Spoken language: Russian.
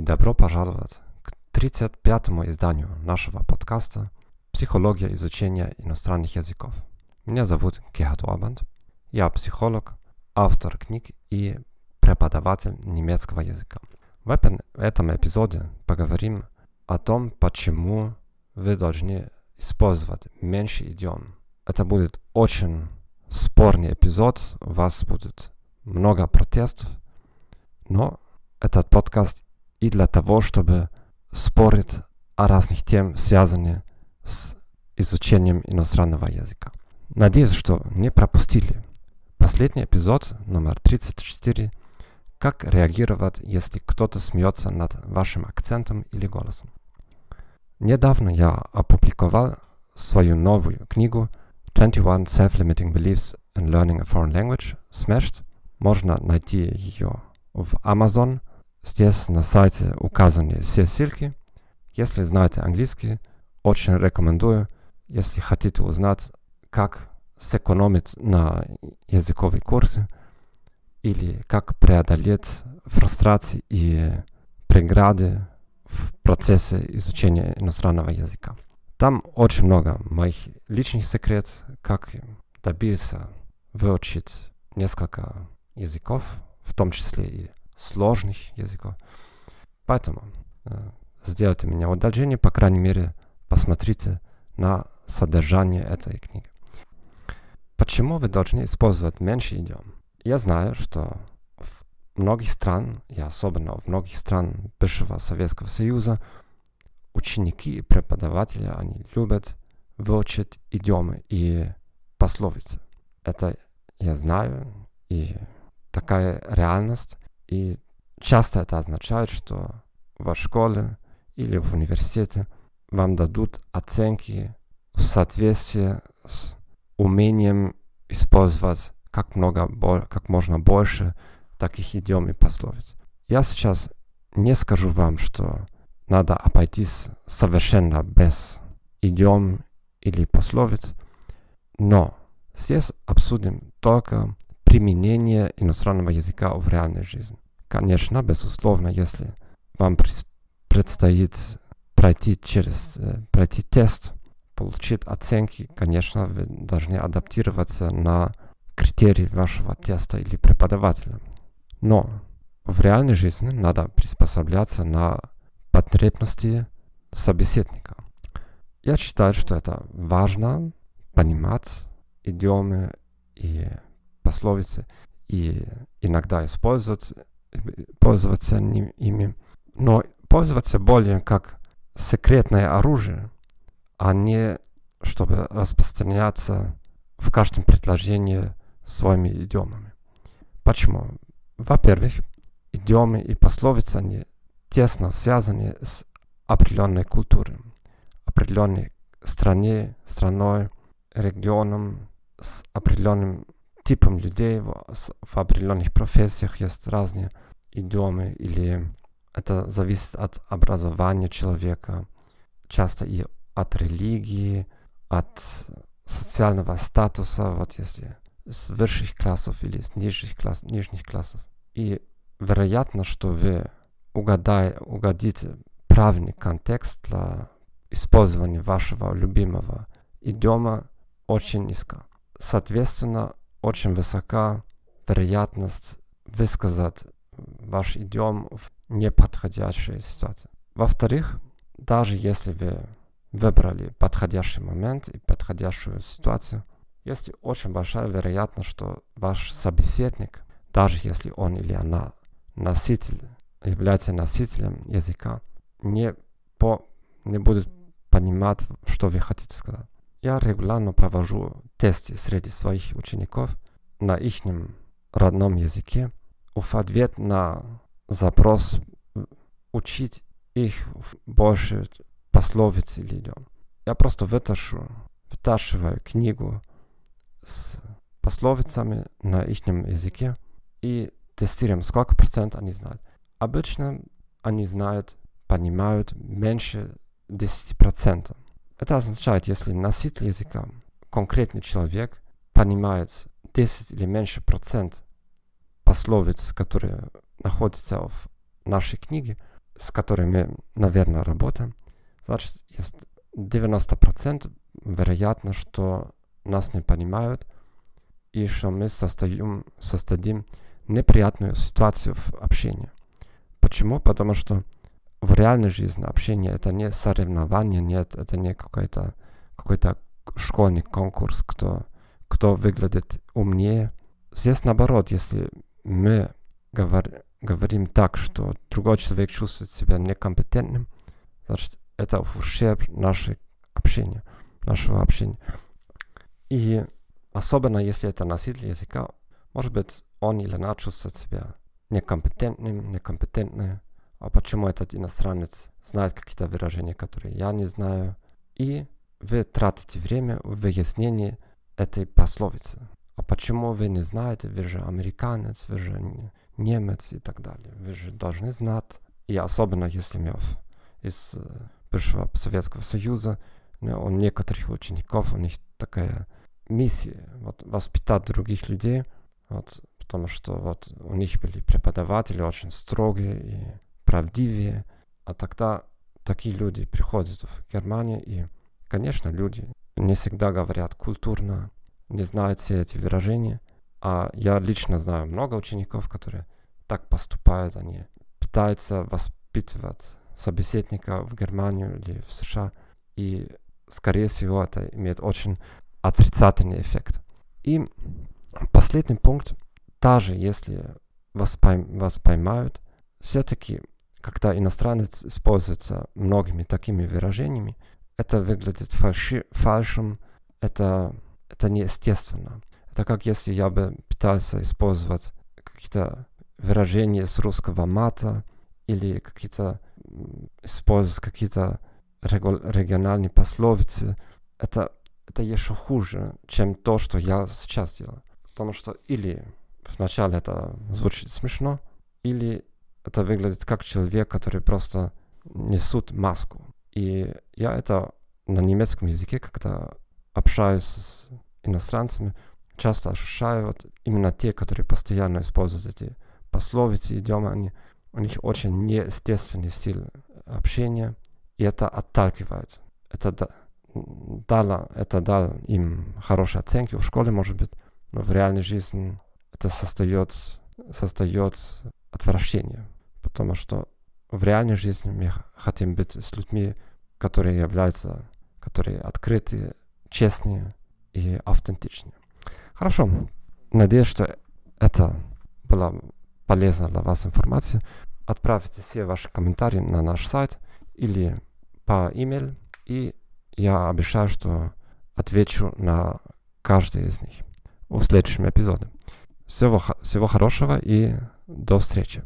И добро пожаловать к 35-му изданию нашего подкаста «Психология изучения иностранных языков». Меня зовут Гехат Уабанд. Я психолог, автор книг и преподаватель немецкого языка. В этом эпизоде поговорим о том, почему вы должны использовать меньше идиом. Это будет очень спорный эпизод, у вас будет много протестов, но этот подкаст и для того, чтобы спорить о разных тем, связанных с изучением иностранного языка. Надеюсь, что не пропустили. Последний эпизод, номер 34, как реагировать, если кто-то смеется над вашим акцентом или голосом. Недавно я опубликовал свою новую книгу 21 Self-Limiting Beliefs in Learning a Foreign Language, Smashed. Можно найти ее в Amazon. Здесь на сайте указаны все ссылки. Если знаете английский, очень рекомендую, если хотите узнать, как сэкономить на языковые курсы или как преодолеть фрустрации и преграды в процессе изучения иностранного языка. Там очень много моих личных секретов, как добиться выучить несколько языков, в том числе и сложных языков. Поэтому э, сделайте меня удолжение, по крайней мере, посмотрите на содержание этой книги. Почему вы должны использовать меньше идиом? Я знаю, что в многих стран, и особенно в многих стран бывшего Советского Союза, ученики и преподаватели, они любят выучить идиомы и пословицы. Это я знаю, и такая реальность. И часто это означает, что в школе или в университете вам дадут оценки в соответствии с умением использовать как, много, как можно больше таких идиом и пословиц. Я сейчас не скажу вам, что надо обойтись совершенно без идиом или пословиц, но здесь обсудим только применение иностранного языка в реальной жизни. Конечно, безусловно, если вам предстоит пройти через э, пройти тест, получить оценки, конечно, вы должны адаптироваться на критерии вашего теста или преподавателя. Но в реальной жизни надо приспосабляться на потребности собеседника. Я считаю, что это важно понимать идиомы и пословицы и иногда использовать, пользоваться ими, но пользоваться более как секретное оружие, а не чтобы распространяться в каждом предложении своими идиомами. Почему? Во-первых, идиомы и пословицы, они тесно связаны с определенной культурой, определенной стране, страной, регионом, с определенным типом людей в, определенных профессиях есть разные идиомы или это зависит от образования человека, часто и от религии, от социального статуса, вот если с высших классов или с нижних, класс, нижних классов. И вероятно, что вы угадай, угодите правильный контекст для использования вашего любимого идиома очень низко. Соответственно, очень высока вероятность высказать ваш идиом в неподходящей ситуации. Во-вторых, даже если вы выбрали подходящий момент и подходящую ситуацию, есть очень большая вероятность, что ваш собеседник, даже если он или она носитель, является носителем языка, не, по, не будет понимать, что вы хотите сказать. Я регулярно провожу тесты среди своих учеников на их родном языке в ответ на запрос учить их больше пословиц или идиом. Я просто вытащу, вытаскиваю книгу с пословицами на их языке и тестируем, сколько процентов они знают. Обычно они знают, понимают меньше 10%. Это означает, если носитель языка, конкретный человек, понимает 10 или меньше процент пословиц, которые находятся в нашей книги, с которой мы, наверное, работаем, значит, есть 90% вероятно, что нас не понимают и что мы состоим, создадим неприятную ситуацию в общении. Почему? Потому что в реальной жизни общение это не соревнование, нет, это не какой-то какой-то школьный конкурс, кто, кто выглядит умнее. Здесь наоборот, если мы говор, говорим так, что другой человек чувствует себя некомпетентным, значит, это в ущерб нашей общения, нашего общения. И особенно если это носитель языка, может быть, он или она чувствует себя некомпетентным, некомпетентным, а почему этот иностранец знает какие-то выражения, которые я не знаю. И вы тратите время в выяснении этой пословицы. А почему вы не знаете, вы же американец, вы же немец и так далее. Вы же должны знать. И особенно если мы из э, бывшего Советского Союза, у некоторых учеников у них такая миссия, вот, воспитать других людей, вот, потому что вот у них были преподаватели очень строгие и правдивее, а тогда такие люди приходят в Германию, и, конечно, люди не всегда говорят культурно, не знают все эти выражения, а я лично знаю много учеников, которые так поступают, они пытаются воспитывать собеседника в Германию или в США, и, скорее всего, это имеет очень отрицательный эффект. И последний пункт, даже если вас, пойм, вас поймают, все-таки, когда иностранец используется многими такими выражениями, это выглядит фальши, фальшем, это, это неестественно. Это как если я бы пытался использовать какие-то выражения с русского мата или какие-то использовать какие-то региональные пословицы. Это это еще хуже, чем то, что я сейчас делаю. Потому что или вначале это звучит смешно, или это выглядит как человек, который просто несут маску. И я это на немецком языке, когда общаюсь с иностранцами, часто ощущаю вот именно те, которые постоянно используют эти пословицы, идиомы, они, у них очень неестественный стиль общения, и это отталкивает. Это дала, это дал им хорошие оценки в школе, может быть, но в реальной жизни это создает, создает отвращение, потому что в реальной жизни мы хотим быть с людьми, которые являются, которые открыты, честные и автентичные. Хорошо, надеюсь, что это была полезна для вас информация. Отправьте все ваши комментарии на наш сайт или по email и я обещаю, что отвечу на каждый из них в следующем эпизоде. Всего, всего хорошего и до встречи.